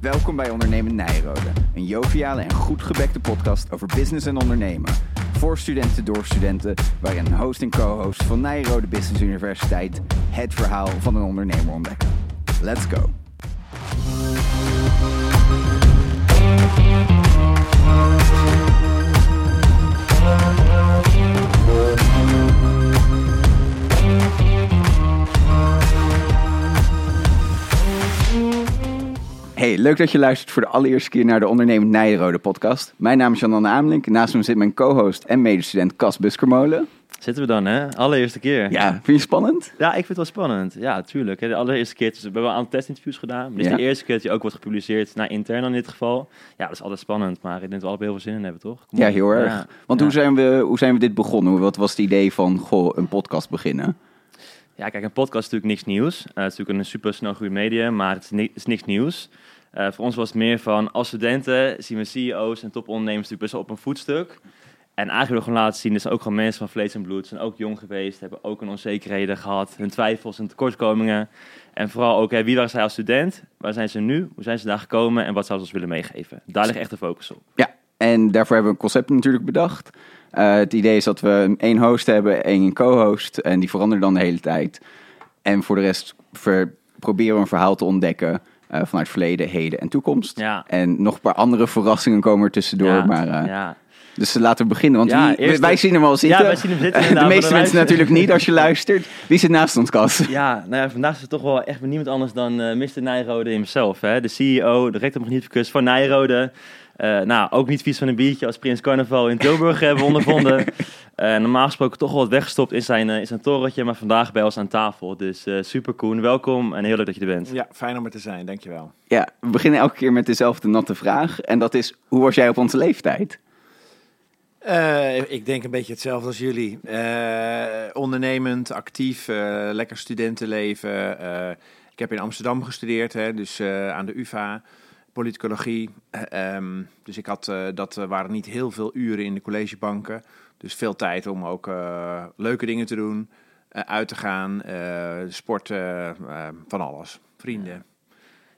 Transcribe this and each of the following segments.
Welkom bij Ondernemen Nijrode, een joviale en goed gebekte podcast over business en ondernemen. Voor studenten door studenten, waarin host en co-host van Nijrode Business Universiteit het verhaal van een ondernemer ontdekken. Let's go! Hey, leuk dat je luistert voor de allereerste keer naar de Ondernemend Nijrode podcast. Mijn naam is Jan Amelink. Naast me zit mijn co-host en medestudent Cas Buskermolen. Zitten we dan, hè? Allereerste keer. Ja, vind je het spannend? Ja, ik vind het wel spannend. Ja, tuurlijk. hè. De allereerste keer, dus we hebben een aantal testinterviews gedaan. Dit is Ja. de eerste keer dat je ook wordt gepubliceerd, naar intern in dit geval. Ja, dat is altijd spannend, maar ik denk dat we allebei heel veel zin in hebben, toch? Kom Ja, heel erg. Ja. Want Ja. hoe, zijn we, hoe zijn we dit begonnen? Wat was het idee van, goh, een podcast beginnen? Ja, kijk, een podcast is natuurlijk niks nieuws. Eh, het is natuurlijk een super snel groeiend medium, maar het is, is niks nieuws. Eh, voor ons was het meer van, als studenten zien we CEO's en topondernemers natuurlijk best wel op een voetstuk. En eigenlijk willen we gewoon laten zien, er zijn ook gewoon mensen van vlees en bloed, zijn ook jong geweest, hebben ook hun onzekerheden gehad, hun twijfels en tekortkomingen. En vooral ook, hè, wie waren zij als student? Waar zijn ze nu? Hoe zijn ze daar gekomen? En wat zouden ze ons willen meegeven? Daar ligt echt de focus op. Ja, en daarvoor hebben we een concept natuurlijk bedacht. Eh, het idee is dat we één host hebben, één co-host. En die veranderen dan de hele tijd. En voor de rest ver- proberen we een verhaal te ontdekken eh, vanuit verleden, heden en toekomst. Ja. En nog een paar andere verrassingen komen er tussendoor. ja, maar, eh, ja. Dus laten we beginnen. Want Ja, wie- eerst wij de- zien hem al zitten. Ja, wij zien hem zitten de meeste mensen natuurlijk niet als je luistert. Wie zit naast ons, Kas? Ja, nou ja, vandaag is het toch wel echt niemand anders dan eh Mr. Nijrode himself. Hè? De CEO, de rector magnificus van Nijrode. Eh, nou, ook niet vies van een biertje als Prins Carnaval in Tilburg hebben we ondervonden. Eh, normaal gesproken toch wel wat weggestopt in zijn, eh, in zijn torentje, maar vandaag bij ons aan tafel. Dus eh, super Koen, welkom en heel leuk dat je er bent. Ja, fijn om er te zijn, dankjewel. Ja, we beginnen elke keer met dezelfde natte vraag. En dat is, hoe was jij op onze leeftijd? Eh, ik denk een beetje hetzelfde als jullie. Eh, ondernemend, actief, eh, lekker studentenleven. Eh, ik heb in Amsterdam gestudeerd, hè, dus eh, aan de UvA, politicologie. Eh, ehm, dus ik had, eh, dat eh, waren niet heel veel uren in de collegebanken. Dus veel tijd om ook leuke dingen te doen, uit te gaan, eh, sporten, van alles. Vrienden.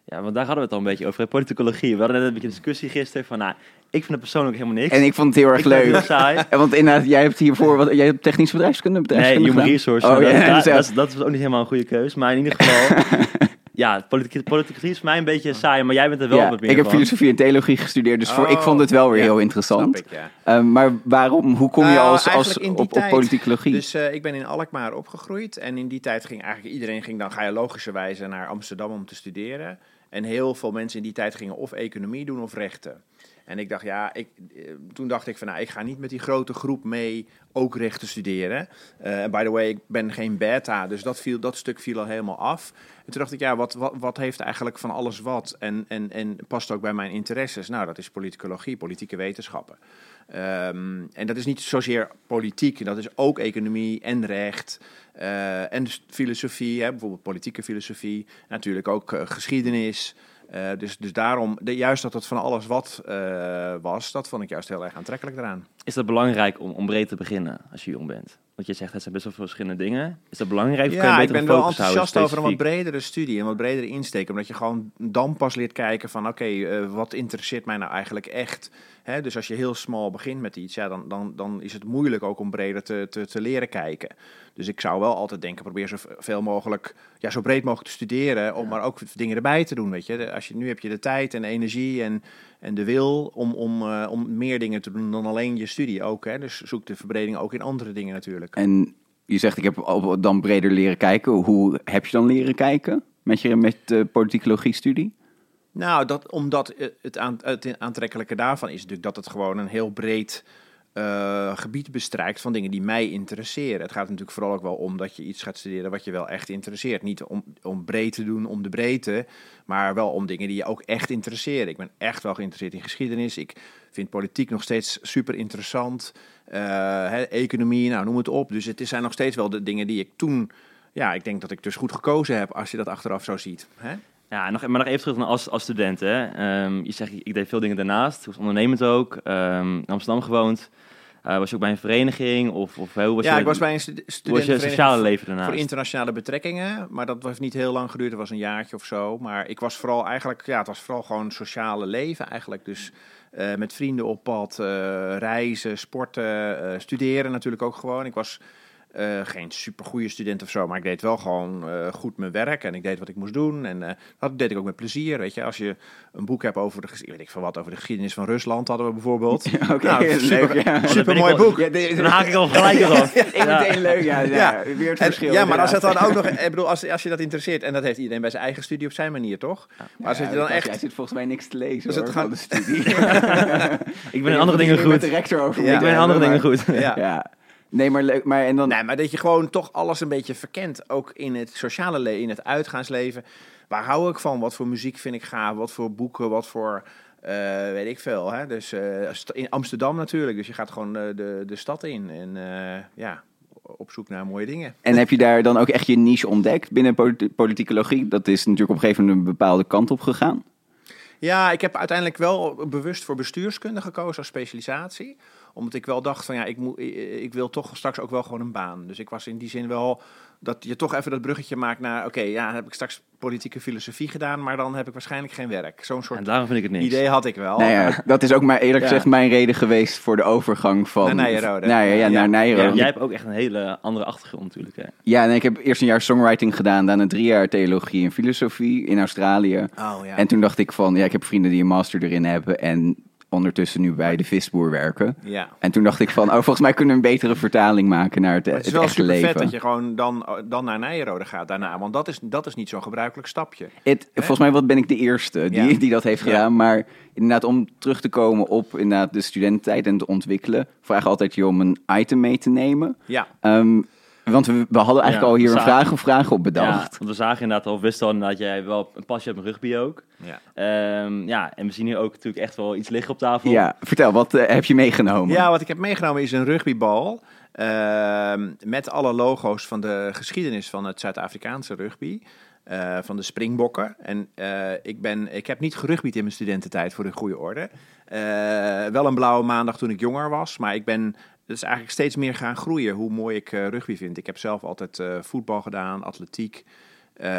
Ja, want daar hadden we het al een beetje over, hè, politicologie. We hadden net een beetje een discussie gisteren van, nou, ik vind het persoonlijk helemaal niks. En ik vond het heel erg Ik vind het leuk. heel saai. En want inderdaad, jij hebt hiervoor, wat, jij hebt technisch bedrijfskunde, Nee, bedrijfskunde human gedaan? resource. Oh, dat, ja, dat, dus ja. dat, is- dat was ook niet helemaal een goede keus. Maar in ieder geval, ja, politiek, politiek is voor mij een beetje saai, maar jij bent er wel Ja, wat meer ik heb van. filosofie en theologie gestudeerd, dus voor, ik Oh, vond het wel weer ja, heel interessant. Snap ik, ja. Ehm, maar waarom, hoe kom je Nou, als, als op, op tijd. politicologie? Dus eh, ik ben in Alkmaar opgegroeid en in die tijd ging eigenlijk iedereen ging dan ga je logischerwijze naar Amsterdam om te studeren. En heel veel mensen in die tijd gingen of economie doen of rechten. En ik dacht, ja, ik, eh, toen dacht ik van, nou, ik ga niet met die grote groep mee ook rechten studeren. En by the way, ik ben geen beta, dus dat, viel, dat stuk viel al helemaal af. En toen dacht ik, ja, wat, wat, wat heeft eigenlijk van alles wat en, en, en past ook bij mijn interesses? Nou, dat is politicologie, politieke wetenschappen. Ehm, en dat is niet zozeer politiek, dat is ook economie en recht. eh, en filosofie, hè, bijvoorbeeld politieke filosofie. Natuurlijk ook geschiedenis. Eh, dus, dus daarom, juist dat het van alles wat eh, was, dat vond ik juist heel erg aantrekkelijk eraan. Is dat belangrijk om, om breed te beginnen als je jong bent? Want je zegt, het zijn best wel veel verschillende dingen. Is dat belangrijk? Of kan je Ja, ik ben wel enthousiast over een wat bredere studie, een wat bredere insteek. Omdat je gewoon dan pas leert kijken van, oké, eh, wat interesseert mij nou eigenlijk echt? Hè, dus als je heel smal begint met iets, ja, dan, dan, dan is het moeilijk ook om breder te, te, te leren kijken. Dus ik zou wel altijd denken, probeer zoveel mogelijk, ja, zo breed mogelijk te studeren, om maar ook dingen erbij te doen, weet je. Als je nu heb je de tijd en de energie en, en de wil om, om, eh, om meer dingen te doen dan alleen je studie ook, hè. Dus zoek de verbreding ook in andere dingen natuurlijk. En je zegt, ik heb dan breder leren kijken. Hoe heb je dan leren kijken met je met de politicologie-studie? Nou, dat, omdat eh, het aantrekkelijke daarvan is natuurlijk dat het gewoon een heel breed eh, gebied bestrijkt van dingen die mij interesseren. Het gaat natuurlijk vooral ook wel om dat je iets gaat studeren wat je wel echt interesseert. Niet om, om breed te doen om de breedte, maar wel om dingen die je ook echt interesseren. Ik ben echt wel geïnteresseerd in geschiedenis. Ik vind politiek nog steeds super interessant. Eh, economie, nou noem het op. Dus het zijn nog steeds wel de dingen die ik toen... Ja, ik denk dat ik dus goed gekozen heb als je dat achteraf zo ziet. Hè? Ja, nog, maar nog even terug naar als, als student. Hè. Ehm, je zegt, ik deed veel dingen daarnaast. Ik was ondernemend ook. ehm, in Amsterdam gewoond. Eh, was je ook bij een vereniging? Of, of hoe was ja, je, ik was bij een stu- sociale leven daarnaast? voor internationale betrekkingen. Maar dat heeft niet heel lang geduurd. Dat was een jaartje of zo. Maar ik was vooral eigenlijk, ja, het was vooral gewoon sociale leven eigenlijk. Dus eh, met vrienden op pad, eh, reizen, sporten, studeren natuurlijk ook gewoon. Ik was eh, geen supergoeie student of zo, maar ik deed wel gewoon eh, goed mijn werk en ik deed wat ik moest doen. En eh, dat deed ik ook met plezier. Weet je, als je een boek hebt over de, weet ik veel wat, over de geschiedenis van Rusland hadden we bijvoorbeeld. Oké, Nou, leuk. super, ja. Oh, dat mooi wel- boek. Ja, de- Dan haak ik al gelijk erop. Ik meteen leuk, ja. ja. Ja. Weer het En- verschil. ja, maar als het inderdaad. dan ook nog, ik bedoel, als, als je dat interesseert, en dat heeft iedereen bij zijn eigen studie op zijn manier, toch? Maar als Ja, het je dan Jij echt, zit volgens mij niks te lezen het hoor, gaat- van de studie. Ik ben in andere dingen Met goed. de rector over. Ik ben in andere dingen goed. ja. Nee, maar leuk. Maar en dan... Nee, maar dat je gewoon toch alles een beetje verkent. Ook in het sociale leven, in het uitgaansleven. Waar hou ik van? Wat voor muziek vind ik gaaf? Wat voor boeken? Wat voor, eh, weet ik veel. Hè? Dus eh, in Amsterdam natuurlijk. Dus je gaat gewoon eh, de, de stad in. En ja, op zoek naar mooie dingen. En heb je daar dan ook echt je niche ontdekt binnen politi- politicologie? Dat is natuurlijk op een gegeven moment een bepaalde kant op gegaan. Ja, ik heb uiteindelijk wel bewust voor bestuurskunde gekozen als specialisatie. Omdat ik wel dacht van ja, ik, moet, ik wil toch straks ook wel gewoon een baan. Dus ik was in die zin wel dat je toch even dat bruggetje maakt naar... Oké, ja, heb ik straks politieke filosofie gedaan, maar dan heb ik waarschijnlijk geen werk. Zo'n soort En daarom vind ik het niks. idee had ik wel. Nou ja, dat is ook maar eerlijk Ja. gezegd mijn reden geweest voor de overgang van... Naar Nijrode. Nou ja, ja, Ja. naar Nijrode. Ja, jij hebt ook echt een hele andere achtergrond natuurlijk. Hè. Ja, en ik heb eerst een jaar songwriting gedaan, daarna drie jaar theologie en filosofie in Australië. Oh ja. En toen dacht ik van, ja, ik heb vrienden die een master erin hebben en ondertussen nu bij de visboer werken. ja. En toen dacht ik van, oh, volgens mij kunnen we een betere vertaling maken naar het, Maar het, het is wel echte super leven. vet dat je gewoon dan, dan naar Nijrode gaat daarna. Want dat is, dat is niet zo'n gebruikelijk stapje. Het, volgens mij wat ben ik de eerste die, Ja. die dat heeft Ja. gedaan. Maar inderdaad, om terug te komen op inderdaad de studententijd en te ontwikkelen, vraag altijd je om een item mee te nemen. Ja. Ehm, want we, we hadden eigenlijk Ja, al hier we een zagen- vraag of vraag op Ja, bedacht. want we zagen inderdaad al, wisten al dat jij wel een pasje hebt met rugby ook. Ja. Ehm, ja, en we zien hier ook natuurlijk echt wel iets liggen op tafel. Ja, vertel, wat eh, heb je meegenomen? ja, wat ik heb meegenomen is een rugbybal. ehm, met alle logo's van de geschiedenis van het Zuid-Afrikaanse rugby. eh, van de springbokken. En eh, ik, ben, ik heb niet gerugbied in mijn studententijd voor de goede orde. Eh, wel een blauwe maandag toen ik jonger was. Maar ik ben dus eigenlijk steeds meer gaan groeien hoe mooi ik eh, rugby vind. Ik heb zelf altijd eh, voetbal gedaan, atletiek, eh,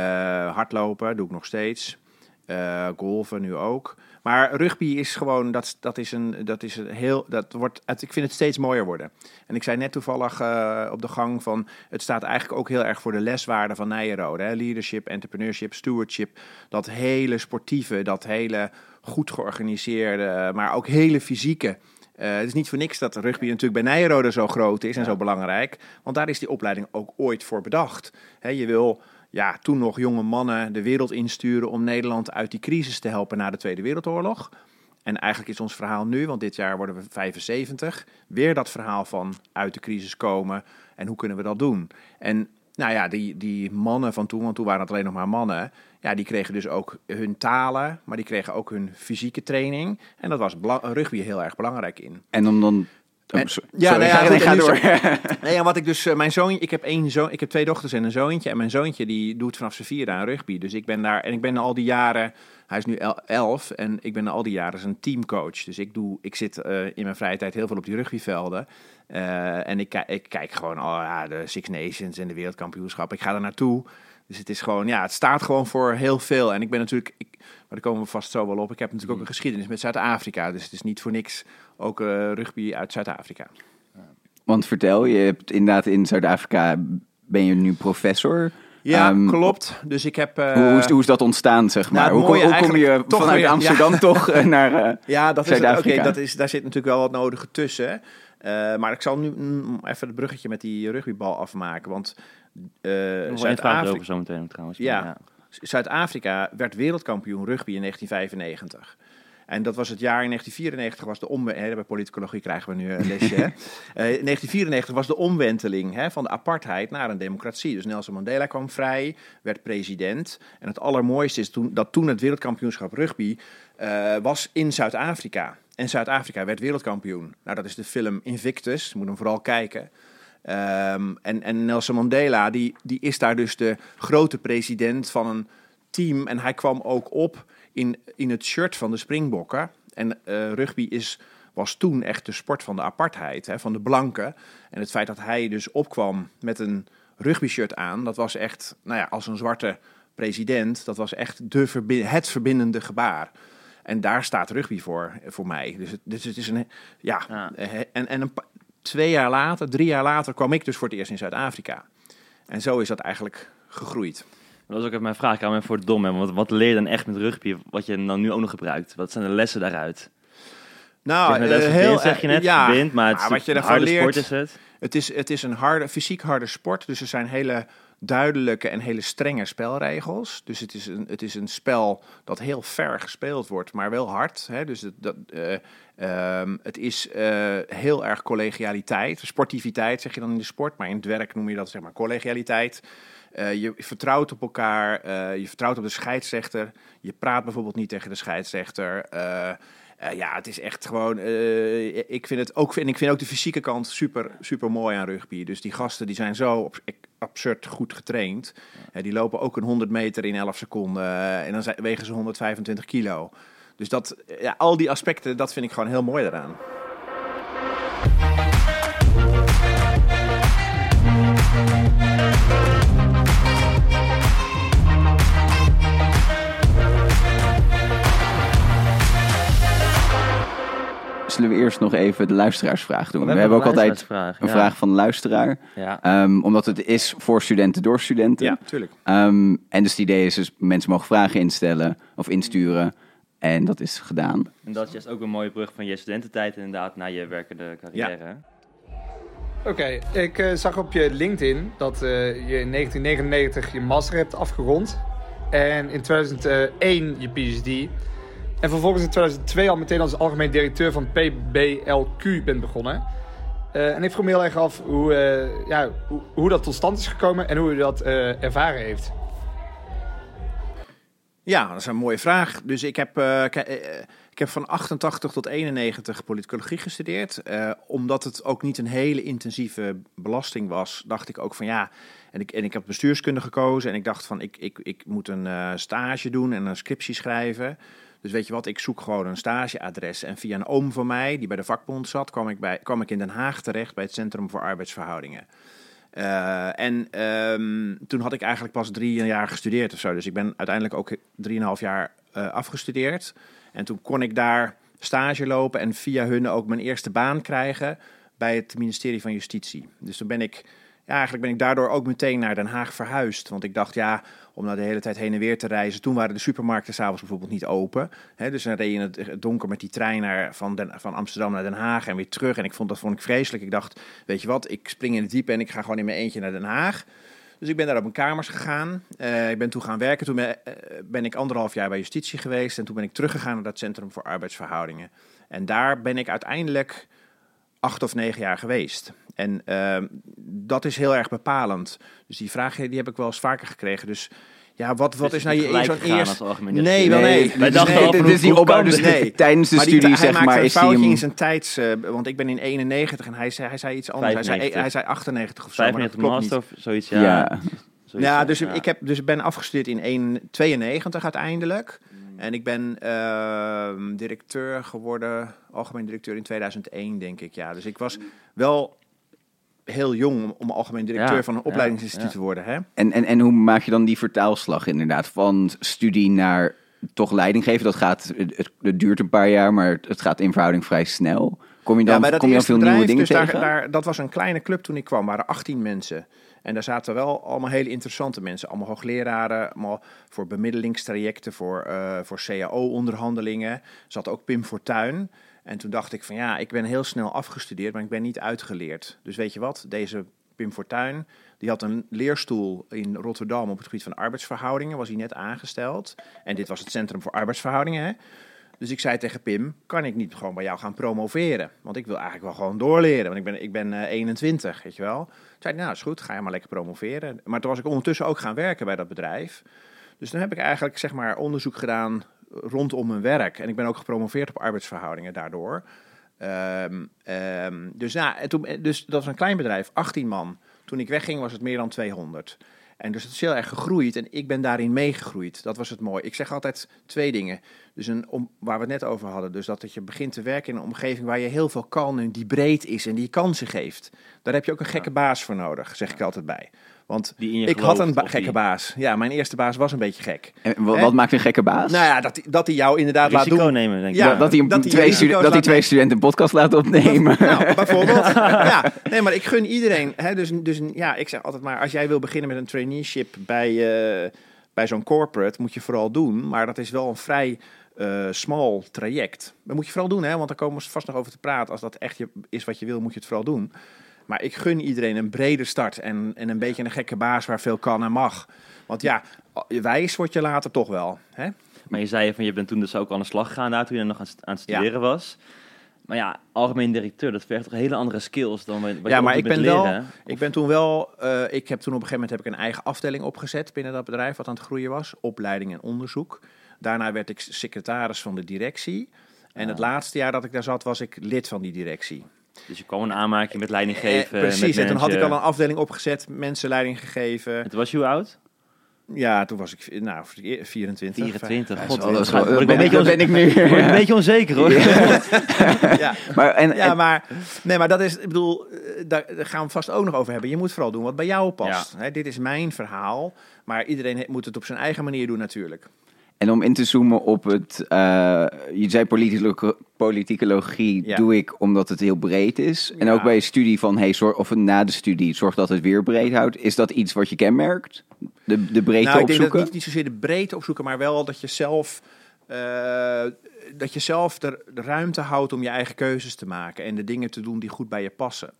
hardlopen, doe ik nog steeds. Golven nu ook. Maar rugby is gewoon, dat, dat is een, dat is een heel, dat wordt, het, ik vind het steeds mooier worden. En ik zei net toevallig op de gang van, het staat eigenlijk ook heel erg voor de leswaarde van Nijenrode. Hè? Leadership, entrepreneurship, stewardship, dat hele sportieve, dat hele goed georganiseerde, maar ook hele fysieke. Eh, het is niet voor niks dat rugby natuurlijk bij Nijenrode zo groot is en zo belangrijk. Want daar is die opleiding ook ooit voor bedacht. Je wil ja, toen nog jonge mannen de wereld insturen om Nederland uit die crisis te helpen na de Tweede Wereldoorlog. En eigenlijk is ons verhaal nu, want dit jaar worden we 75, weer dat verhaal van uit de crisis komen en hoe kunnen we dat doen. En nou ja, die, die mannen van toen, want toen waren het alleen nog maar mannen, ja, die kregen dus ook hun talen, maar die kregen ook hun fysieke training. En dat was rugby heel erg belangrijk in. En om dan... Oh, ja, sorry, nou ja, ga, goed, door. Nee, ja, wat ik dus, eh, mijn zoon, ik heb één zoon, ik heb twee dochters en een zoontje. En mijn zoontje die doet vanaf zijn vierde aan rugby. Dus ik ben daar, en ik ben al die jaren, hij is nu el- elf en ik ben al die jaren zijn teamcoach. Dus ik doe, ik zit eh, in mijn vrije tijd heel veel op die rugbyvelden. Eh, en ik, ik kijk gewoon al ja, de Six Nations en de wereldkampioenschap. Ik ga er naartoe. Dus het is gewoon, ja, het staat gewoon voor heel veel. En ik ben natuurlijk, ik, maar daar komen we vast zo wel op. Ik heb natuurlijk ook een geschiedenis met Zuid-Afrika. Dus het is niet voor niks ook eh, rugby uit Zuid-Afrika. Want vertel, je hebt inderdaad in Zuid-Afrika, ben je nu professor? Ja, Ehm, klopt. Dus ik heb... eh, hoe, hoe, is, hoe is dat ontstaan, zeg maar? het hoe, kom- hoe kom je vanuit weer- ja. Amsterdam toch eh, naar... eh, Ja, dat. Zuid-Afrika. Oké, dat is, daar zit natuurlijk wel wat nodige tussen. Eh, maar ik zal nu mm, even het bruggetje met die rugbybal afmaken. Want eh, Zuid-Afrika erover zometeen trouwens. Ja. Zuid-Afrika werd wereldkampioen rugby in 1995. En dat was het jaar in 1994 was de omwenteling. Bij politicologie krijgen we nu een lesje. hè. Eh, in 1994 was de omwenteling hè, van de apartheid naar een democratie. Dus Nelson Mandela kwam vrij, werd president. En het allermooiste is toen, dat toen het wereldkampioenschap rugby eh, was in Zuid-Afrika. En Zuid-Afrika werd wereldkampioen. Nou, dat is de film Invictus. Je moet hem vooral kijken. Ehm, en, en Nelson Mandela, die, die is daar dus de grote president van een team. En hij kwam ook op in, in het shirt van de Springbokken. En eh, rugby is was toen echt de sport van de apartheid, hè, van de blanken. En het feit dat hij dus opkwam met een rugby-shirt aan, dat was echt, nou ja, als een zwarte president, dat was echt de verbi- het verbindende gebaar. En daar staat rugby voor, voor mij. Dus het, dus het is een, ja, Ja. eh, en, en een, twee jaar later, drie jaar later, kwam ik dus voor het eerst in Zuid-Afrika. En zo is dat eigenlijk gegroeid. Dat was ook even mijn vraag, hou me voor het dom. hè, Wat, wat leer je dan echt met rugby, wat je dan nu ook nog gebruikt? Wat zijn de lessen daaruit? Nou, eh, heel, zeg je net, ja, maar het maar wat je harde leert, sport is het. Het is, het is een harde, fysiek harde sport, dus er zijn hele duidelijke en hele strenge spelregels. Dus het is een, het is een spel dat heel ver gespeeld wordt, maar wel hard. Hè? Dus het, dat, eh, ehm, het is eh, heel erg collegialiteit, sportiviteit zeg je dan in de sport, maar in het werk noem je dat zeg maar collegialiteit. Eh, je vertrouwt op elkaar, je vertrouwt op de scheidsrechter. Je praat bijvoorbeeld niet tegen de scheidsrechter. Eh, ja, het is echt gewoon. eh, ik vind het ook. En ik vind ook de fysieke kant super, super mooi aan rugby. Dus die gasten die zijn zo op, absurd goed getraind. Eh, die lopen ook een 100 meter in 11 seconden. en dan wegen ze 125 kilo. Dus dat, ja, al die aspecten, dat vind ik gewoon heel mooi eraan. Zullen we eerst nog even de luisteraarsvraag doen? We We, hebben ook altijd een ja. vraag van de luisteraar. Ja. Ehm, omdat het is voor studenten door studenten. Ja, tuurlijk. Ehm, en dus het idee is dus mensen mogen vragen instellen of insturen. En dat is gedaan. En dat is juist ook een mooie brug van je studententijd inderdaad naar je werkende carrière. Oké, ik eh, zag op je LinkedIn dat eh, je in 1999 je master hebt afgerond. En in 2001 je PhD. En vervolgens in 2002 al meteen als algemeen directeur van PBLQ bent begonnen. Eh, en ik vroeg me heel erg af hoe, eh, ja, hoe, hoe dat tot stand is gekomen en hoe u dat eh, ervaren heeft. Ja, dat is een mooie vraag. Dus ik heb, ik heb van 88 tot 91 politicologie gestudeerd. Omdat het ook niet een hele intensieve belasting was, dacht ik ook van ja. En ik, en ik heb bestuurskunde gekozen en ik dacht van ik, ik, ik moet een stage doen en een scriptie schrijven. Dus weet je wat, ik zoek gewoon een stageadres. En via een oom van mij, die bij de vakbond zat, kwam ik, bij, kwam ik in Den Haag terecht bij het Centrum voor Arbeidsverhoudingen. Eh, en ehm, toen had ik eigenlijk pas drie jaar gestudeerd of zo. Dus ik ben uiteindelijk ook drieënhalf jaar eh, afgestudeerd. En toen kon ik daar stage lopen en via hun ook mijn eerste baan krijgen bij het ministerie van Justitie. Dus toen ben ik, eigenlijk ben ik daardoor ook meteen naar Den Haag verhuisd. Want ik dacht, ja, om nou de hele tijd heen en weer te reizen. Toen waren de supermarkten s'avonds bijvoorbeeld niet open. Dus dan reed je in het donker met die trein naar, van, van Amsterdam naar Den Haag en weer terug. En ik vond dat vond ik vreselijk. Ik dacht, weet je wat, ik spring in het diepe en ik ga gewoon in mijn eentje naar Den Haag. Dus ik ben daar op mijn kamers gegaan. Eh, ik ben toen gaan werken. Toen ben, eh, ben ik anderhalf jaar bij justitie geweest. En toen ben ik teruggegaan naar dat Centrum voor Arbeidsverhoudingen. En daar ben ik uiteindelijk acht of negen jaar geweest. En ehm, dat is heel erg bepalend. Dus die vraag die heb ik wel eens vaker gekregen. Dus ja, wat, wat Dus is nou je zo'n gegaan eerst... Nee, wel nee. Wij Dus dachten nee, is die opbouw dus? Nee. tijdens de Maar die- studie, hij zeg maar, een is die foutje in zijn tijds... eh, want ik ben in 91 en hij zei, hij zei iets anders. Hij zei, 95. hij zei 98 of zo, maar dat 95 klopt niet. master of zoiets, ja. Ja. Zoiets, Ja, dus ik heb dus ik ben afgestudeerd in 1, 92 uiteindelijk. En ik ben ehm, directeur geworden, algemeen directeur in 2001, denk ik. Ja, dus ik was wel heel jong om, om algemeen directeur Ja, van een opleidingsinstituut ja. te worden. Hè? En, en, en hoe maak je dan die vertaalslag inderdaad van studie naar toch leiding geven? Dat gaat, het, het- duurt een paar jaar, maar het, gaat in verhouding vrij snel. Kom je dan, ja, bij dat kom je dan veel nieuwe dingen dus tegen? daar, daar, dat was een kleine club toen ik kwam, waren 18 mensen. En daar zaten wel allemaal hele interessante mensen. Allemaal hoogleraren, allemaal voor bemiddelingstrajecten, voor, eh, voor cao-onderhandelingen. Zat ook Pim Fortuyn. En toen dacht ik van ja, ik ben heel snel afgestudeerd, maar ik ben niet uitgeleerd. Dus weet je wat, deze Pim Fortuyn, die had een leerstoel in Rotterdam op het gebied van arbeidsverhoudingen, was hij net aangesteld. En dit was het Centrum voor Arbeidsverhoudingen, hè. Dus ik zei tegen Pim, kan ik niet gewoon bij jou gaan promoveren? Want ik wil eigenlijk wel gewoon doorleren, want ik ben, ik ben eh, 21, weet je wel. Toen zei nou is goed, ga je maar lekker promoveren. Maar toen was ik ondertussen ook gaan werken bij dat bedrijf. Dus toen heb ik eigenlijk zeg maar onderzoek gedaan rondom mijn werk. En ik ben ook gepromoveerd op arbeidsverhoudingen daardoor. Ehm, ehm, dus, ja, en toen, dus dat was een klein bedrijf, 18 man. Toen ik wegging was het meer dan 200. En dus het is heel erg gegroeid en ik ben daarin meegegroeid. Dat was het mooi. Ik zeg altijd twee dingen. Dus een, om, waar we het net over hadden. Dus dat, dat je begint te werken in een omgeving waar je heel veel kan en die breed is en die kansen geeft. Daar heb je ook een gekke baas voor nodig, zeg ik altijd bij. Want Die in je ik had een ba- gekke die- baas. Ja, mijn eerste baas was een beetje gek. En Hè? wat maakt een gekke baas? Nou ja, dat, hij- dat hij jou inderdaad laat Risico doen. nemen, denk ik. Ja, dat, dat hij, dat twee, risico's studen- dat hij laat twee studenten een podcast laat opnemen. Nou, bijvoorbeeld. ja, nee, maar ik gun iedereen. Hè, dus, dus ja, ik zeg altijd maar, als jij wil beginnen met een traineeship bij, eh, bij zo'n corporate, moet je vooral doen. Maar dat is wel een vrij eh smal traject. Dat moet je vooral doen, hè, want daar komen we vast nog over te praten. Als dat echt je, is wat je wil, moet je het vooral doen. Maar ik gun iedereen een brede start en, en een beetje een gekke baas waar veel kan en mag. Want ja, wijs word je later toch wel. Hè? Maar je zei van je bent toen dus ook aan de slag gegaan daar toen je nog aan, het- aan het Ja. studeren was. Maar ja, algemeen directeur, dat vergt toch hele andere skills dan wat Ja, je maar ik ben wel, ik ben toen wel, eh, ik heb toen op een gegeven moment heb ik een eigen afdeling opgezet binnen dat bedrijf wat aan het groeien was, opleiding en onderzoek. Daarna werd ik secretaris van de directie. En het laatste jaar dat ik daar zat, was ik lid van die directie. Dus je kwam een aanmaking met leiding geven. Eh, precies, met en toen had ik al een afdeling opgezet, mensen leiding gegeven. En toen was je hoe oud? Ja, toen was ik nou, 24. 24. Ja, God, dat word ik ben een beetje ben ik nu. onze- word ik een beetje onzeker hoor. Ja, Maar, en, ja, maar, nee, maar dat is, ik bedoel, eh, daar, gaan we het vast ook nog over hebben. Je moet vooral doen wat bij jou past. Hè, dit is mijn verhaal, maar iedereen moet het op zijn eigen manier doen natuurlijk. En om in te zoomen op het, eh, je zei politicolo- politicologie Ja. doe ik omdat het heel breed is. En Ja. ook bij studie van, hey, zorg, of na de studie, zorg dat het weer breed houdt. Is dat iets wat je kenmerkt? De, de breedte nou, ik denk dat opzoeken? niet, niet zozeer de breedte opzoeken, maar wel dat je zelf, eh, dat je zelf de, de ruimte houdt om je eigen keuzes te maken en de dingen te doen die goed bij je passen.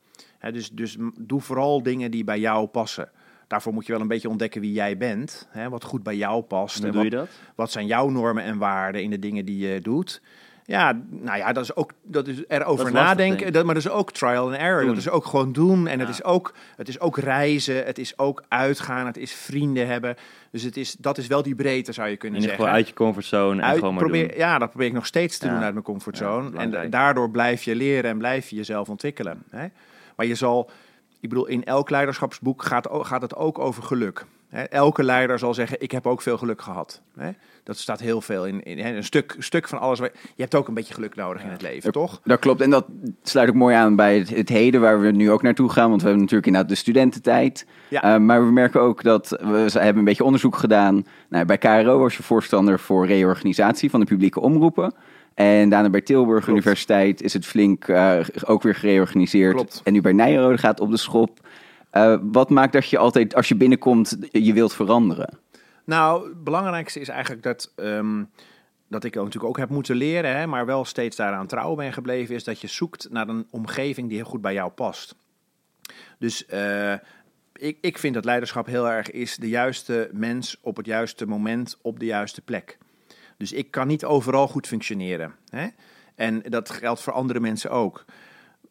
Dus, dus doe vooral dingen die bij jou passen. Daarvoor moet je wel een beetje ontdekken wie jij bent, hè, wat goed bij jou past. En doe wat, je dat? wat zijn jouw normen en waarden in de dingen die je doet. Ja, nou ja, dat is ook dat is erover Dat is lastig, nadenken. Dat, maar dat is ook trial and error. Doen. Dat is ook gewoon doen. En het, is ook, het is ook reizen. Het is ook uitgaan. Het is vrienden hebben. Dus het is, dat is wel die breedte, zou je In kunnen zeggen. geval uit je comfortzone en Uit- gewoon maar probeer, doen. Ja, dat probeer ik nog steeds te Ja. doen uit mijn comfortzone. Ja, en daardoor blijf je leren en blijf je jezelf ontwikkelen. Hè? Maar je zal, ik bedoel, in elk leiderschapsboek gaat, gaat het ook over geluk. Elke leider zal zeggen, ik heb ook veel geluk gehad. Dat staat heel veel in, in een stuk, stuk van alles. waar- Je hebt ook een beetje geluk nodig in het leven, toch? Dat klopt. En dat sluit ook mooi aan bij het, het heden waar we nu ook naartoe gaan. Want we hebben natuurlijk inderdaad de studententijd. Ja. Eh, maar we merken ook dat we hebben een beetje onderzoek gedaan. Nou, bij KRO was je voorstander voor reorganisatie van de publieke omroepen. En daarna bij Tilburg Klopt. Universiteit is het flink eh, ook weer gereorganiseerd. Klopt. En nu bij Nijrode gaat op de schop. Eh, wat maakt dat je altijd, als je binnenkomt, je wilt veranderen? Nou, het belangrijkste is eigenlijk dat, ehm, dat ik natuurlijk ook heb moeten leren, hè, maar wel steeds daaraan trouw ben gebleven, is dat je zoekt naar een omgeving die heel goed bij jou past. Dus eh, ik, ik vind dat leiderschap heel erg is de juiste mens op het juiste moment op de juiste plek. Dus ik kan niet overal goed functioneren. Hè? En dat geldt voor andere mensen ook.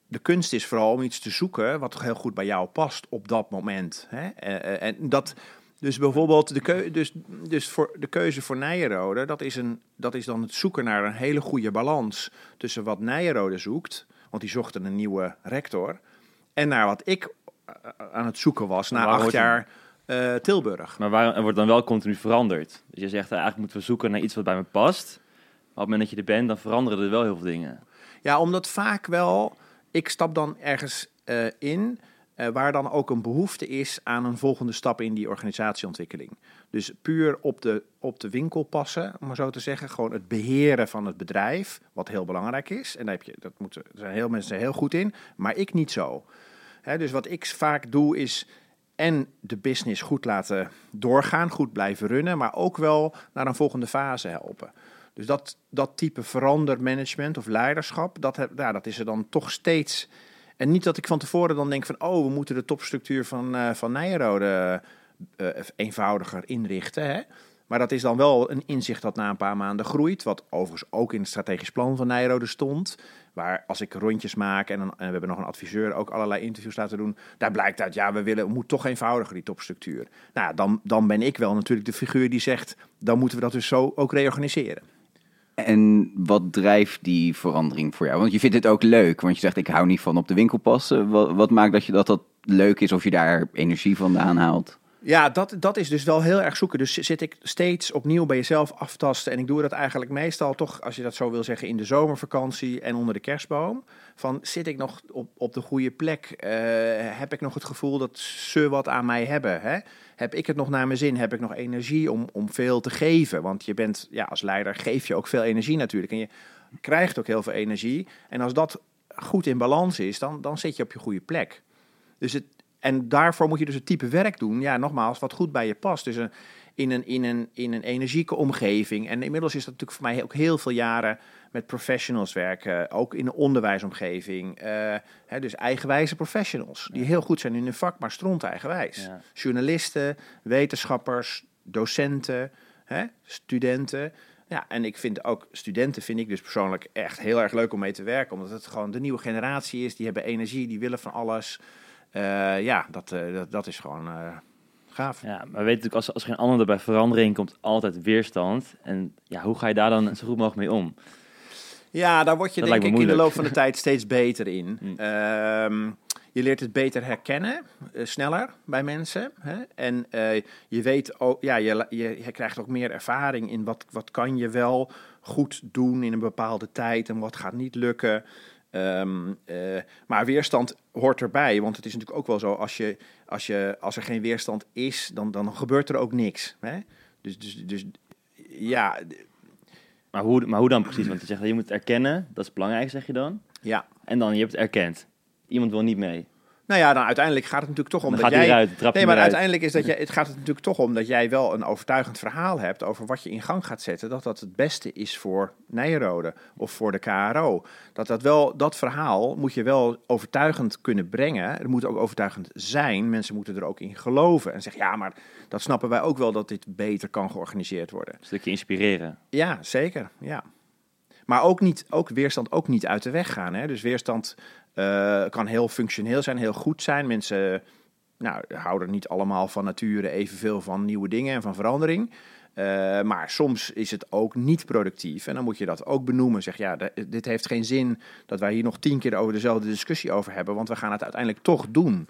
De kunst is vooral om iets te zoeken wat heel goed bij jou past op dat moment. Hè? Eh, eh, en dat, dus bijvoorbeeld de, keu dus, dus voor de keuze voor Nijenrode, dat is, een, dat is dan het zoeken naar een hele goede balans tussen wat Nijenrode zoekt, want die zochten een nieuwe rector, en naar wat ik eh, aan het zoeken was na acht jaar eh, Tilburg. Maar waar, wordt dan wel continu veranderd. Dus je zegt, eh, eigenlijk moeten we zoeken naar iets wat bij me past. Maar op het moment dat je er bent, dan veranderen er wel heel veel dingen. Ja, omdat vaak wel, ik stap dan ergens eh, in waar dan ook een behoefte is aan een volgende stap in die organisatieontwikkeling. Dus puur op de, op de winkel passen, om maar zo te zeggen. Gewoon het beheren van het bedrijf, wat heel belangrijk is. En daar, heb je, dat moeten, zijn heel mensen heel goed in, maar ik niet zo. Dus wat ik vaak doe is en de business goed laten doorgaan, goed blijven runnen, maar ook wel naar een volgende fase helpen. Dus dat, dat type verandermanagement of leiderschap, dat, ja, dat is er dan toch steeds. En niet dat ik van tevoren dan denk van, oh, we moeten de topstructuur van, eh van Nijrode eh, eh, eenvoudiger inrichten. Hè? Maar dat is dan wel een inzicht dat na een paar maanden groeit. Wat overigens ook in het strategisch plan van Nijrode stond. Waar als ik rondjes maak en, dan, we hebben nog een adviseur ook allerlei interviews laten doen. Daar blijkt uit, ja, we willen, we moeten toch eenvoudiger die topstructuur. Nou, dan, dan ben ik wel natuurlijk de figuur die zegt, dan moeten we dat dus zo ook reorganiseren. En wat drijft die verandering voor jou? Want je vindt het ook leuk, want je zegt ik hou niet van op de winkel passen. Wat, wat maakt dat je dat, dat leuk is of je daar energie vandaan haalt? Ja, dat, dat is dus wel heel erg zoeken. Dus zit ik steeds opnieuw bij jezelf aftasten. En ik doe dat eigenlijk meestal toch, als je dat zo wil zeggen, in de zomervakantie en onder de kerstboom. Van zit ik nog op, op de goede plek? Eh, heb ik nog het gevoel dat ze wat aan mij hebben? Hè? Heb ik het nog naar mijn zin? Heb ik nog energie om, om veel te geven? Want je bent, ja, als leider geef je ook veel energie natuurlijk. En je krijgt ook heel veel energie. En als dat goed in balans is, dan, dan zit je op je goede plek. Dus het, en daarvoor moet je dus het type werk doen, ja, nogmaals, wat goed bij je past. Dus een, in, een, in, een, in een energieke omgeving. En inmiddels is dat natuurlijk voor mij ook heel veel jaren met professionals werken. Ook in een onderwijsomgeving. Uh, hè, dus eigenwijze professionals, die heel goed zijn in hun vak, maar stront eigenwijs. Ja. Journalisten, wetenschappers, docenten, hè, studenten. Ja, en ik vind ook studenten, vind ik dus persoonlijk echt heel erg leuk om mee te werken. Omdat het gewoon de nieuwe generatie is. Die hebben energie, die willen van alles. Uh, ja, dat, uh, dat, dat, is gewoon uh, gaaf. Ja, maar weet natuurlijk, als, als er geen ander bij verandering komt, altijd weerstand. En ja, hoe ga je daar dan zo goed mogelijk mee om? Ja, daar word je denk ik in de loop van de tijd steeds beter in. Mm. Um, je leert het beter herkennen, sneller bij mensen. Hè? En je weet ook, ja, je, je, je, krijgt ook meer ervaring in wat, wat kan je wel goed doen in een bepaalde tijd en wat gaat niet lukken. Um, uh, maar weerstand hoort erbij, want het is natuurlijk ook wel zo, als, je, als, je, als er geen weerstand is, dan, dan gebeurt er ook niks. Hè? Dus, dus, dus ja. Maar hoe, maar hoe dan precies? Want je zegt, je moet erkennen, dat is belangrijk, zeg je dan. Ja. En dan, je hebt het erkend. Iemand wil niet mee. Nou ja, dan uiteindelijk gaat het natuurlijk toch om dat jij. Eruit, nee, maar uiteindelijk is dat je. Het gaat het natuurlijk toch om dat jij wel een overtuigend verhaal hebt over wat je in gang gaat zetten. Dat dat het beste is voor Nijrode of voor de KRO. Dat dat wel dat verhaal moet je wel overtuigend kunnen brengen. Het moet ook overtuigend zijn. Mensen moeten er ook in geloven en zeggen ja, maar dat snappen wij ook wel dat dit beter kan georganiseerd worden. Een stukje inspireren. Ja, zeker. Ja. Maar ook, niet, ook weerstand ook niet uit de weg gaan. Hè? Dus weerstand uh, kan heel functioneel zijn, heel goed zijn. Mensen nou, houden niet allemaal van nature evenveel van nieuwe dingen en van verandering. Uh, maar soms is het ook niet productief. En dan moet je dat ook benoemen. Zeg ja, dit heeft geen zin dat wij hier nog tien keer over dezelfde discussie over hebben. Want we gaan het uiteindelijk toch doen.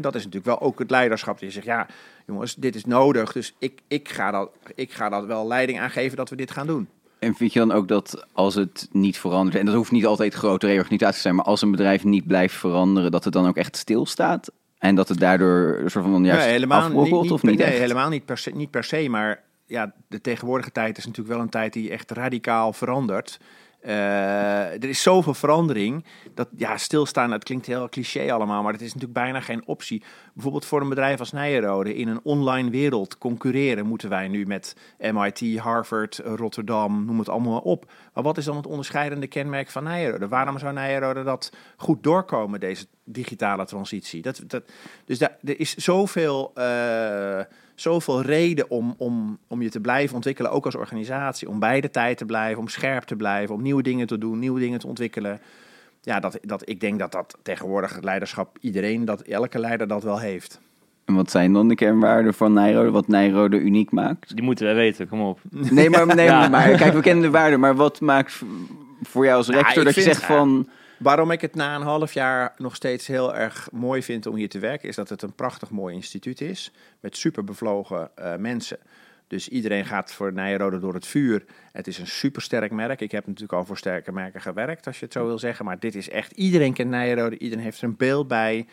Dat is natuurlijk wel ook het leiderschap. Je zegt, ja, jongens, dit is nodig. Dus ik, ik, ga dat, ik ga dat wel leiding aangeven dat we dit gaan doen. En vind je dan ook dat als het niet verandert, en dat hoeft niet altijd grote reorganisaties te zijn, maar als een bedrijf niet blijft veranderen, dat het dan ook echt stilstaat? En dat het daardoor een soort van juist helemaal niet, niet, of niet? Nee, helemaal niet per, se, niet per se, maar ja, de tegenwoordige tijd is natuurlijk wel een tijd die echt radicaal verandert. Uh, er is zoveel verandering. Dat ja, stilstaan, het klinkt heel cliché allemaal, maar het is natuurlijk bijna geen optie. Bijvoorbeeld voor een bedrijf als Nijenrode in een online wereld concurreren moeten wij nu met MIT, Harvard, Rotterdam, noem het allemaal op. Maar wat is dan het onderscheidende kenmerk van Nijenrode? Waarom zou Nijenrode dat goed doorkomen, deze digitale transitie? Dat, dat, dus daar, er is zoveel. Uh, zoveel reden om, om, om je te blijven ontwikkelen, ook als organisatie. Om bij de tijd te blijven, om scherp te blijven, om nieuwe dingen te doen, nieuwe dingen te ontwikkelen. Ja, dat, dat, ik denk dat dat tegenwoordig het leiderschap, iedereen, dat elke leider dat wel heeft. En wat zijn dan de kernwaarden van Nijrode, wat Nijrode uniek maakt? Die moeten wij weten, kom op. Nee, maar, nee, maar kijk, we kennen de waarden, maar wat maakt voor jou als nou, rector dat je zegt van... Waarom ik het na een half jaar nog steeds heel erg mooi vind om hier te werken, is dat het een prachtig mooi instituut is. Met super bevlogen uh, mensen. Dus iedereen gaat voor Nijrode door het vuur. Het is een supersterk merk. Ik heb natuurlijk al voor sterke merken gewerkt, als je het zo wil zeggen. Maar dit is echt, iedereen kent Nijrode. Iedereen heeft er een beeld bij.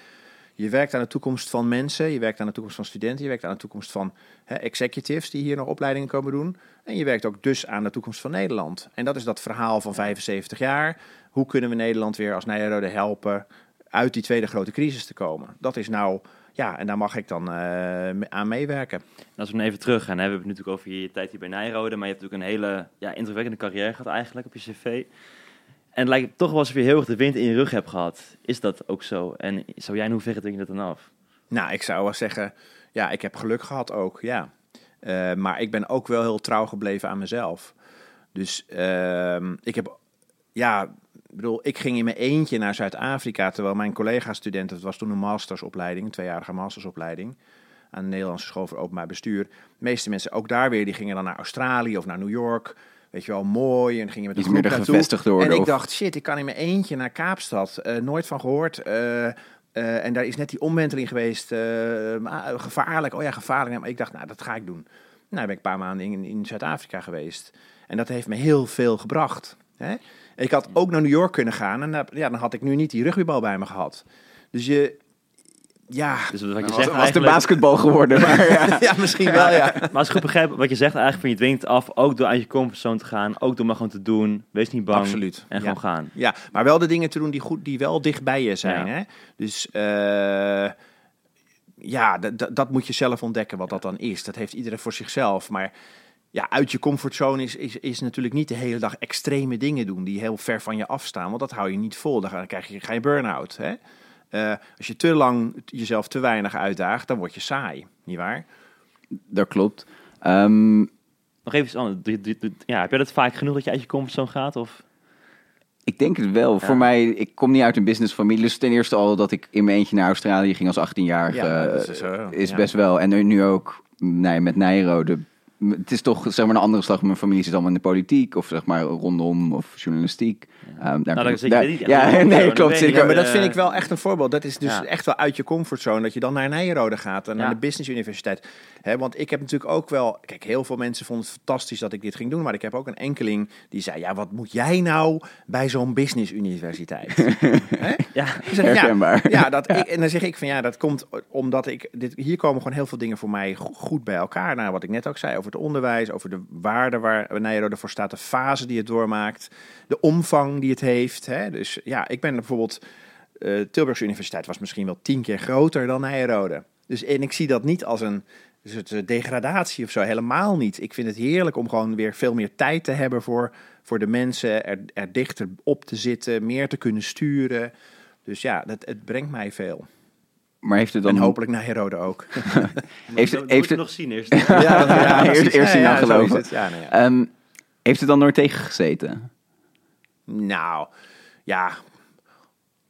Je werkt aan de toekomst van mensen, je werkt aan de toekomst van studenten, je werkt aan de toekomst van hè, executives die hier nog opleidingen komen doen. En je werkt ook dus aan de toekomst van Nederland. En dat is dat verhaal van 75 jaar. Hoe kunnen we Nederland weer als Nijrode helpen uit die tweede grote crisis te komen? Dat is nou, ja, en daar mag ik dan uh, aan meewerken. En als we even terug gaan, hebben we het natuurlijk over je tijd hier bij Nijrode, maar je hebt natuurlijk een hele ja, indrukwekkende carrière gehad eigenlijk op je cv. En lijkt toch wel alsof je heel erg de wind in je rug hebt gehad. Is dat ook zo? En zou jij in hoeverre denk je dat dan af? Nou, ik zou wel zeggen, ja, ik heb geluk gehad ook, ja. Uh, maar ik ben ook wel heel trouw gebleven aan mezelf. Dus uh, ik heb, ja, bedoel, ik ging in mijn eentje naar Zuid-Afrika, terwijl mijn collega-student, het was toen een mastersopleiding, een tweejarige mastersopleiding, aan de Nederlandse School voor Openbaar Bestuur. De meeste mensen, ook daar weer, die gingen dan naar Australië of naar New York weet je wel, mooi. En ging je met een groep naartoe. Worden, en ik dacht, shit, ik kan in mijn eentje naar Kaapstad. Uh, nooit van gehoord. Uh, Eh, en daar is net die omwenteling geweest. eh, gevaarlijk. Oh ja, gevaarlijk. Maar ik dacht, nou, dat ga ik doen. Nou, ben ik een paar maanden in, in Zuid-Afrika geweest. En dat heeft me heel veel gebracht. Hè? Ik had ook naar New York kunnen gaan. En ja, dan had ik nu niet die rugbybal bij me gehad. Dus je... Ja, Dus wat je was, zegt was de basketbal geworden. Maar, ja. ja misschien wel, ja. Maar als ik goed begrijp, wat je zegt eigenlijk, van je dwingt af, ook door uit je comfortzone te gaan, ook door maar gewoon te doen, wees niet bang Absoluut. en ja. gewoon gaan. Ja, maar wel de dingen te doen die, goed, die wel dicht bij je zijn. Ja. Hè? Dus eh, ja, dat moet je zelf ontdekken wat dat dan is. Dat heeft iedereen voor zichzelf. Maar ja, uit je comfortzone is, is, is natuurlijk niet de hele dag extreme dingen doen die heel ver van je afstaan. Want dat hou je niet vol. Dan ga- dan krijg je, ga je burn-out. Hè? Eh, als je te lang jezelf te weinig uitdaagt, dan word je saai. Niet waar? Dat klopt. Ehm, Nog even iets anders. Ja, heb jij dat vaak genoeg dat je uit je comfortzone gaat? Of? ik denk het wel. Voor mij, ik kom niet uit een businessfamilie. Dus ten eerste al dat ik in mijn eentje naar Australië ging als 18-jarige. Ja, dat eh, is is ja. best wel. En nu- nu ook nee, met Nijrode. Het is toch zeg maar een andere slag. Mijn familie zit allemaal in de politiek of zeg maar rondom of journalistiek. Ehm, daar je daar- niet Ja, nee, klopt. ik Ja, maar dat vind ik wel echt een voorbeeld. Dat is dus ja. echt wel uit je comfortzone. Dat je dan naar Nijrode gaat en Ja. naar de Business Universiteit. Want ik heb natuurlijk ook wel... Kijk, heel veel mensen vonden het fantastisch dat ik dit ging doen. Maar ik heb ook een enkeling die zei... Ja, wat moet jij nou bij zo'n Business Universiteit? Ja, zeg, ja, Herkenbaar. ja, dat ik, en dan zeg ik van ja, dat komt omdat ik. Dit, hier komen gewoon heel veel dingen voor mij go- goed bij elkaar. Nou, wat ik net ook zei over het onderwijs, over de waarde waar Nijrode voor staat, de fase die het doormaakt, de omvang die het heeft. Dus ja, ik ben bijvoorbeeld. eh Tilburgse Universiteit was misschien wel tien keer groter dan Nijrode. Dus en ik zie dat niet als een soort eh, degradatie of zo, helemaal niet. Ik vind het heerlijk om gewoon weer veel meer tijd te hebben voor, voor de mensen, er, er dichter op te zitten, meer te kunnen sturen. Dus ja, dat, het brengt mij veel. Maar heeft het dan... En hopelijk naar Herode ook. Heeft, dat heeft moet je het, nog zien eerst. ja, eerst- eerst zien dan geloven. het. Ja, nou, ja. ehm, heeft het dan nooit tegengezeten? Nou, ja.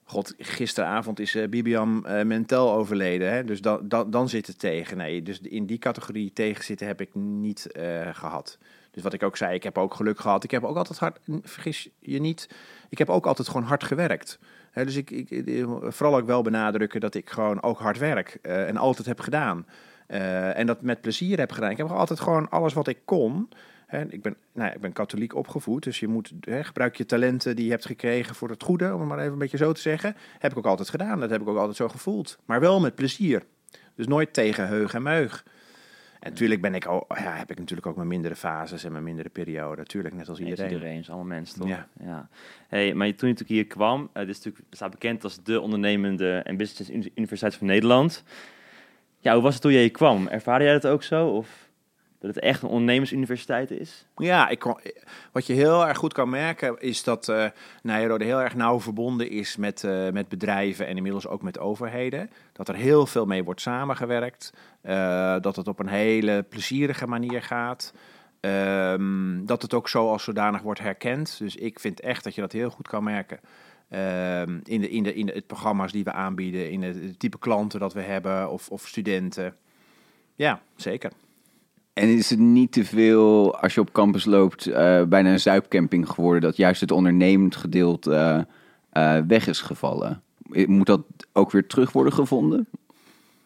God, gisteravond is eh, Bibiam Mentel overleden. Hè? Dus dan, dan, dan zit het tegen. Nee, dus in die categorie tegenzitten heb ik niet eh, gehad. Dus wat ik ook zei, ik heb ook geluk gehad. Ik heb ook altijd hard, vergis je niet, ik heb ook altijd gewoon hard gewerkt. Dus ik, ik, vooral ook wel benadrukken dat ik gewoon ook hard werk en altijd heb gedaan. En dat met plezier heb gedaan. Ik heb altijd gewoon alles wat ik kon. Hè, ik, ben, nou ja, ik ben katholiek opgevoed, dus je moet hè, gebruik je talenten die je hebt gekregen voor het goede, om het maar even een beetje zo te zeggen. Heb ik ook altijd gedaan. Dat heb ik ook altijd zo gevoeld. Maar wel met plezier. Dus nooit tegen heug en meug. En natuurlijk ben ik ook, ja, heb ik natuurlijk ook mijn mindere fases en mijn mindere periode. Natuurlijk, net als Iedereen. iedereen. Iedereen, is allemaal mensen toch? Ja. ja. Hey, maar toen je natuurlijk hier kwam, uh, dit is natuurlijk, staat bekend als de ondernemende en business uni- universiteit van Nederland. Ja, hoe was het toen je hier kwam? Ervaarde jij dat ook zo? Of dat het echt een ondernemersuniversiteit is? Ja, ik wat je heel erg goed kan merken is dat uh, heel erg nauw verbonden is met, uh, met bedrijven en inmiddels ook met overheden. Dat er heel veel mee wordt samengewerkt. Uh, dat het op een hele plezierige manier gaat. Um, dat het ook zo als zodanig wordt herkend. Dus ik vind echt dat je dat heel goed kan merken. Um, in de, in de, in het programma's die we aanbieden, in het, het type klanten dat we hebben of, of studenten. Ja, zeker. En is het niet te veel, als je op campus loopt, uh, bijna een zuipcamping geworden, dat juist het ondernemend gedeelte uh, uh, weg is gevallen? Moet dat ook weer terug worden gevonden?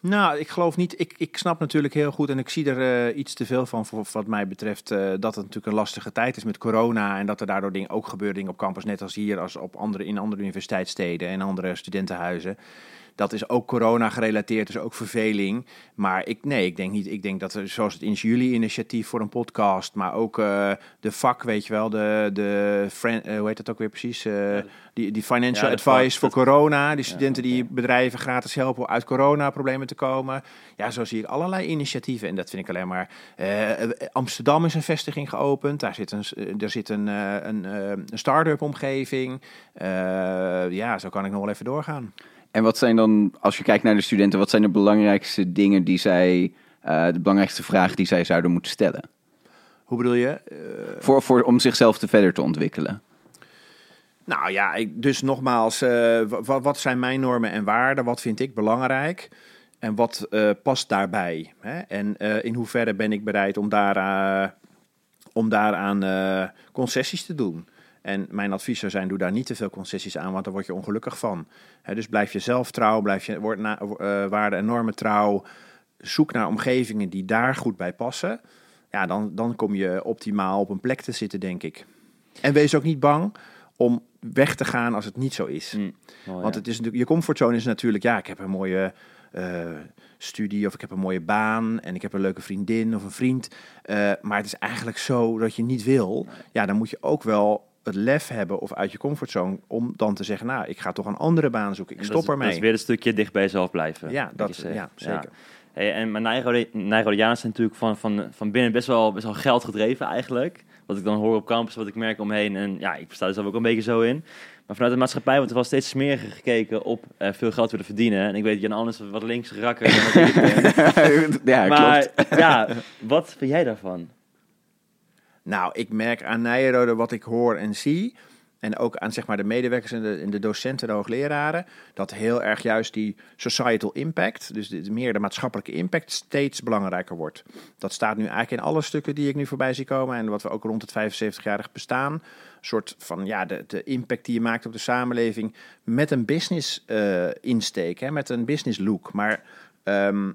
Nou, ik geloof niet. Ik, ik snap natuurlijk heel goed en ik zie er iets te veel van voor wat mij betreft dat het natuurlijk een lastige tijd is met corona en dat er daardoor dingen ook gebeuren dingen op campus, net als hier, als op andere, in andere universiteitssteden en andere studentenhuizen. Dat is ook corona gerelateerd, dus ook verveling. Maar ik, nee, ik denk niet. Ik denk dat er, zoals het in jullie initiatief voor een podcast, maar ook uh, de vak, weet je wel, de, de friend, uh, hoe heet dat ook weer precies? Uh, die, die financial ja, advice voor corona. Die studenten ja, okay. die bedrijven gratis helpen uit corona-problemen te komen. Ja, zo zie ik allerlei initiatieven. En dat vind ik alleen maar. Amsterdam is een vestiging geopend. Daar zit een, er zit een, een, een start-up omgeving. ja, zo kan ik nog wel even doorgaan. En wat zijn dan, als je kijkt naar de studenten, wat zijn de belangrijkste dingen die zij, uh, de belangrijkste vragen die zij zouden moeten stellen? Hoe bedoel je? Uh... Voor, voor, om zichzelf te verder te ontwikkelen. Nou ja, ik, dus nogmaals, uh, wat, wat zijn mijn normen en waarden? Wat vind ik belangrijk? En wat uh, past daarbij? Hè? En uh, in hoeverre ben ik bereid om, daar, om daaraan concessies te doen? En mijn advies zou zijn, doe daar niet te veel concessies aan, want daar word je ongelukkig van. Hè, dus blijf jezelf trouw, blijf je word na, uh, waarde en normen trouw. Zoek naar omgevingen die daar goed bij passen. Ja, dan, dan kom je optimaal op een plek te zitten, denk ik. En wees ook niet bang om weg te gaan als het niet zo is. Mm. Oh, Want het is natuurlijk, je comfortzone is natuurlijk, ja, ik heb een mooie eh, studie of ik heb een mooie baan en ik heb een leuke vriendin of een vriend. Eh, maar het is eigenlijk zo dat je niet wil. Ja, dan moet je ook wel het lef hebben of uit je comfortzone om dan te zeggen, nou, ik ga toch een andere baan zoeken. Ik stop is, ermee. Dat is weer een stukje dicht bij jezelf blijven. ja, dat, je ja, zeker. Hey, en Nijrode- Nijrodianen zijn natuurlijk van, van, van binnen best wel, best wel geld gedreven eigenlijk. Wat ik dan hoor op campus, wat ik merk omheen. En ja, ik sta er zelf ook een beetje zo in. Maar vanuit de maatschappij wordt er wel steeds smeriger gekeken op eh, veel geld willen verdienen. En ik weet, Jan Anders wat links rakker dan ja, maar klopt. ja, wat vind jij daarvan? Nou, ik merk aan Nijrode wat ik hoor en zie. En ook aan zeg maar, de medewerkers en de, en de docenten en de hoogleraren. Dat heel erg juist die societal impact, dus meer de maatschappelijke impact, steeds belangrijker wordt. Dat staat nu eigenlijk in alle stukken die ik nu voorbij zie komen. En wat we ook rond het 75-jarig bestaan. Een soort van ja, de, de impact die je maakt op de samenleving. Met een business eh, insteek, hè, met een business look. Maar. ehm,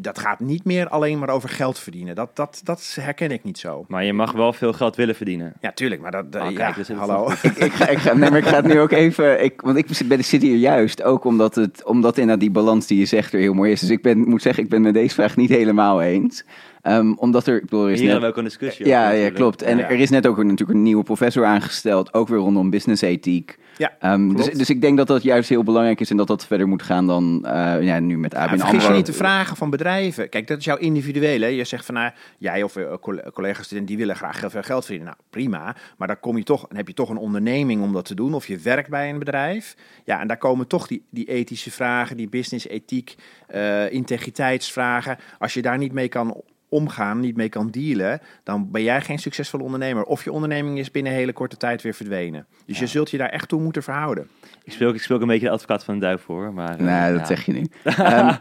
dat gaat niet meer alleen maar over geld verdienen. Dat, dat, dat herken ik niet zo. Maar je mag wel veel geld willen verdienen. Ja, tuurlijk, maar dat... Ah, ja, kijk, dus het- hallo. ik, ik, ga, ik, ga, nee, maar ik ga het nu ook even. Ik, want ik ben, zit hier juist ook omdat, het, omdat inderdaad die balans die je zegt er heel mooi is. Dus ik ben, moet zeggen, ik ben met deze vraag niet helemaal eens. Ehm, omdat er. Ik bedoel, er is Hier net, ook een discussie ja, over ja, klopt. En Ja. er is net ook een, natuurlijk een nieuwe professor aangesteld, ook weer rondom business ethiek. Ja, Ehm, dus, dus ik denk dat dat juist heel belangrijk is en dat dat verder moet gaan dan eh, ja, nu met Ja, ABN je AMRO. niet te vragen van bedrijven. Kijk, dat is jouw individuele. Je zegt van, nou, jij of uh, collega-studenten, die willen graag heel veel geld verdienen. Nou, prima. Maar dan, kom je toch, dan heb je toch een onderneming om dat te doen. Of je werkt bij een bedrijf. Ja, en daar komen toch die, die ethische vragen, die business ethiek, eh, integriteitsvragen. Als je daar niet mee kan omgaan, niet mee kan dealen, dan ben jij geen succesvol ondernemer. Of je onderneming is binnen een hele korte tijd weer verdwenen. Dus je zult je daar echt toe moeten verhouden. Ik speel, ik speel ook een beetje de advocaat van de duivel voor. Maar, eh, Nee, dat ja. zeg je nu. Ehm,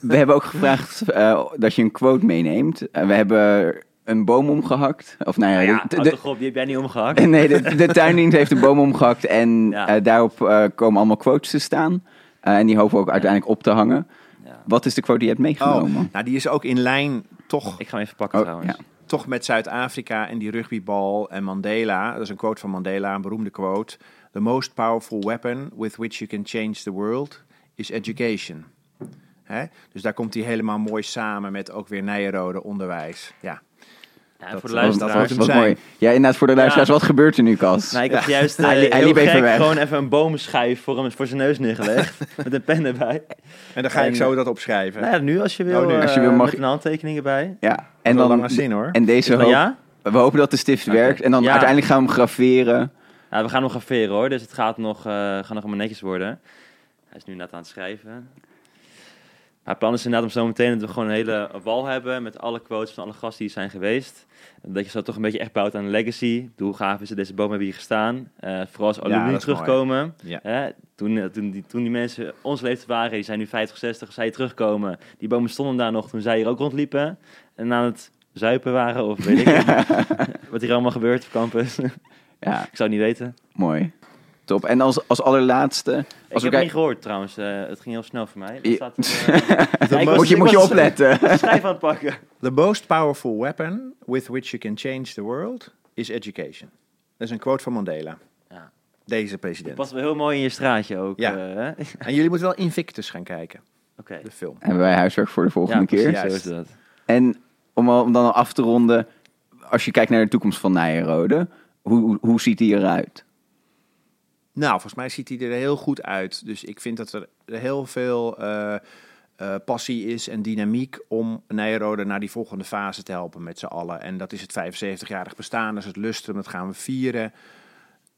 we hebben ook gevraagd eh, dat je een quote meeneemt. Eh, we hebben een boom omgehakt. Of nou ja, Ja, ja de- de- toch op, die heb jij niet omgehakt. nee, de, de tuindienst heeft een boom omgehakt en Ja. daarop eh, komen allemaal quotes te staan. Eh, en die hopen we ook uiteindelijk op te hangen. Wat is de quote die je hebt meegenomen? nou die is ook in lijn toch Ik ga hem even pakken Oh, trouwens. ja. toch met Zuid-Afrika en die rugbybal en Mandela. Dat is een quote van Mandela, een beroemde quote. The most powerful weapon with which you can change the world is education. Hè? Dus daar komt hij helemaal mooi samen met ook weer Nijrode onderwijs. Ja. Ja, Dat- voor de dat- luisteraars. dat hem mooi. Ja, inderdaad, voor de luisteraars, Ja. wat gebeurt er nu, Cas? Nou, ik had juist eh, Hij li- hij liep even weg. gewoon even een boomschijf voor hem voor zijn neus neergelegd. met een pen erbij. En dan ga En- ik zo dat opschrijven. Nou ja, nu als je wil, Oh, nu. Als je wil, eh, mag met een handtekening erbij. Ja, en dan zin hoor. en deze hoop, ja? we hopen dat de stift werkt en dan Ja. uiteindelijk gaan we hem graveren. Ja, we gaan nog graveren hoor, dus het gaat nog, eh gaat nog helemaal netjes worden. Hij is nu net aan het schrijven. Het plan is inderdaad om zo meteen dat we gewoon een hele wal hebben met alle quotes van alle gasten die zijn geweest. Dat je zo toch een beetje echt bouwt aan een legacy. Hoe gaaf is het, deze boom hebben hier gestaan. Eh, vooral als alumni terugkomen. Ja. Hè, toen, eh, toen, die, toen die mensen ons leeftijd waren, die zijn nu 50, 60, zij terugkomen. Die bomen stonden daar nog toen zij hier ook rondliepen. En aan het zuipen waren, of weet ik wat hier allemaal gebeurt op campus. Ja, ik zou het niet weten. mooi. Top. En als, als allerlaatste... Als ik heb het kijken- niet gehoord trouwens. eh, het ging heel snel voor mij. Je- staat, eh, ja, moet je, moet je was opletten. Schrijf aan het pakken. The most powerful weapon with which you can change the world is education. Dat is een quote van Mandela. Ja. Deze president. Past wel heel mooi in je straatje ook. Ja. eh? En jullie moeten wel Invictus gaan kijken, Oké. de film. Hebben wij huiswerk voor de volgende Ja, keer. is dat. En om, al- om dan af te ronden, als je kijkt naar de toekomst van Nijenrode, hoe, hoe, hoe ziet die eruit? Nou, volgens mij ziet hij er heel goed uit. Dus ik vind dat er heel veel eh, eh, passie is en dynamiek om Nijrode naar die volgende fase te helpen met z'n allen. En dat is het 75-jarig bestaan, dat is het lustrum, dat gaan we vieren.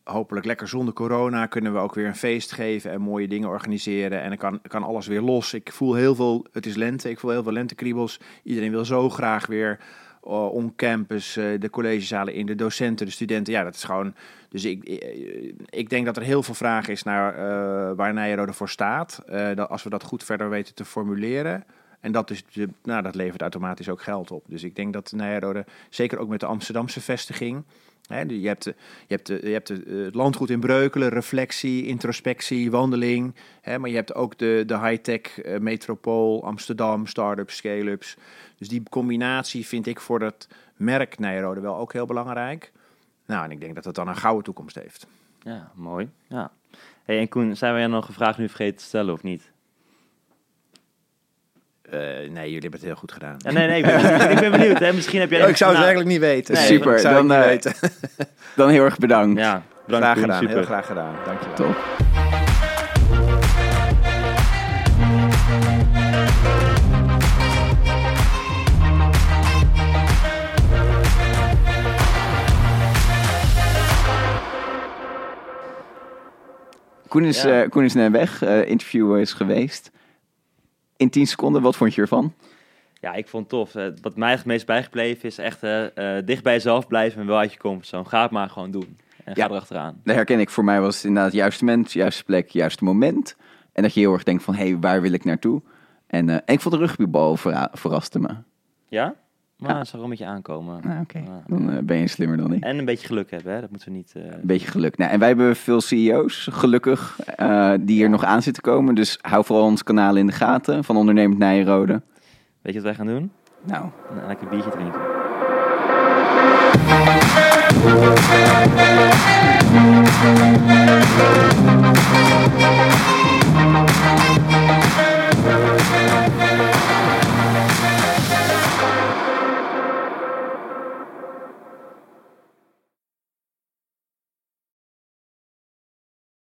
Hopelijk lekker zonder corona kunnen we ook weer een feest geven en mooie dingen organiseren. En dan kan, kan alles weer los. Ik voel heel veel, het is lente, ik voel heel veel lentekriebels. Iedereen wil zo graag weer on campus, eh, de collegezalen in, de docenten, de studenten. Ja, dat is gewoon. Dus ik, ik, ik denk dat er heel veel vraag is naar eh, waar Nijrode voor staat. Eh, dat als we dat goed verder weten te formuleren. En dat, is, de- nou, dat levert automatisch ook geld op. Dus ik denk dat Nijrode, zeker ook met de Amsterdamse vestiging... Je hebt, je hebt, je hebt eh, het landgoed in Breukelen, reflectie, introspectie, wandeling. Maar je hebt ook de, de high-tech eh, metropool, Amsterdam, start-ups, scale-ups. Dus die combinatie vind ik voor dat merk Nijrode wel ook heel belangrijk. Nou, en ik denk dat het dan een gouden toekomst heeft. Ja, mooi. Ja. Hey, en Koen, zijn wij nog een vraag nu vergeten te stellen of niet? Eh, nee, jullie hebben het heel goed gedaan. Ja, nee, nee, ik ben, ik ben benieuwd. Hè? Misschien heb jij... Oh, ik zou het nou, eigenlijk niet weten. Nee, Super, Ik zou het dan, niet eh, weten. Dan heel erg bedankt. Ja, bedankt Graag gedaan, super. heel graag gedaan. Dankjewel. Top. Koen is, Ja. eh, Koen is net weg. Eh, interview is geweest. In 10 seconden, wat vond je ervan? Ja, ik vond het tof. Eh, Wat mij het meest bijgebleven is echt eh, dicht bij jezelf blijven en wel uit je comfortzone. Ga het maar gewoon doen. En ga Ja. erachteraan. Dat herken ik. Voor mij was het inderdaad het juiste moment, juiste plek, juiste moment. En dat je heel erg denkt van, hé, hey, waar wil ik naartoe? En, en ik vond de rugbybal verra- verraste me. Ja? Maar ah. het zal wel een beetje aankomen. Ah, dan eh, ben je slimmer dan niet. En een beetje geluk hebben, dat moeten we niet... Eh, een beetje geluk. Nou, en wij hebben veel CEO's, gelukkig, eh, die hier nog aan zitten komen. Dus hou vooral ons kanaal in de gaten van Ondernemend Nijenrode. Weet je wat wij gaan doen? Nou. nou lekker een biertje drinken.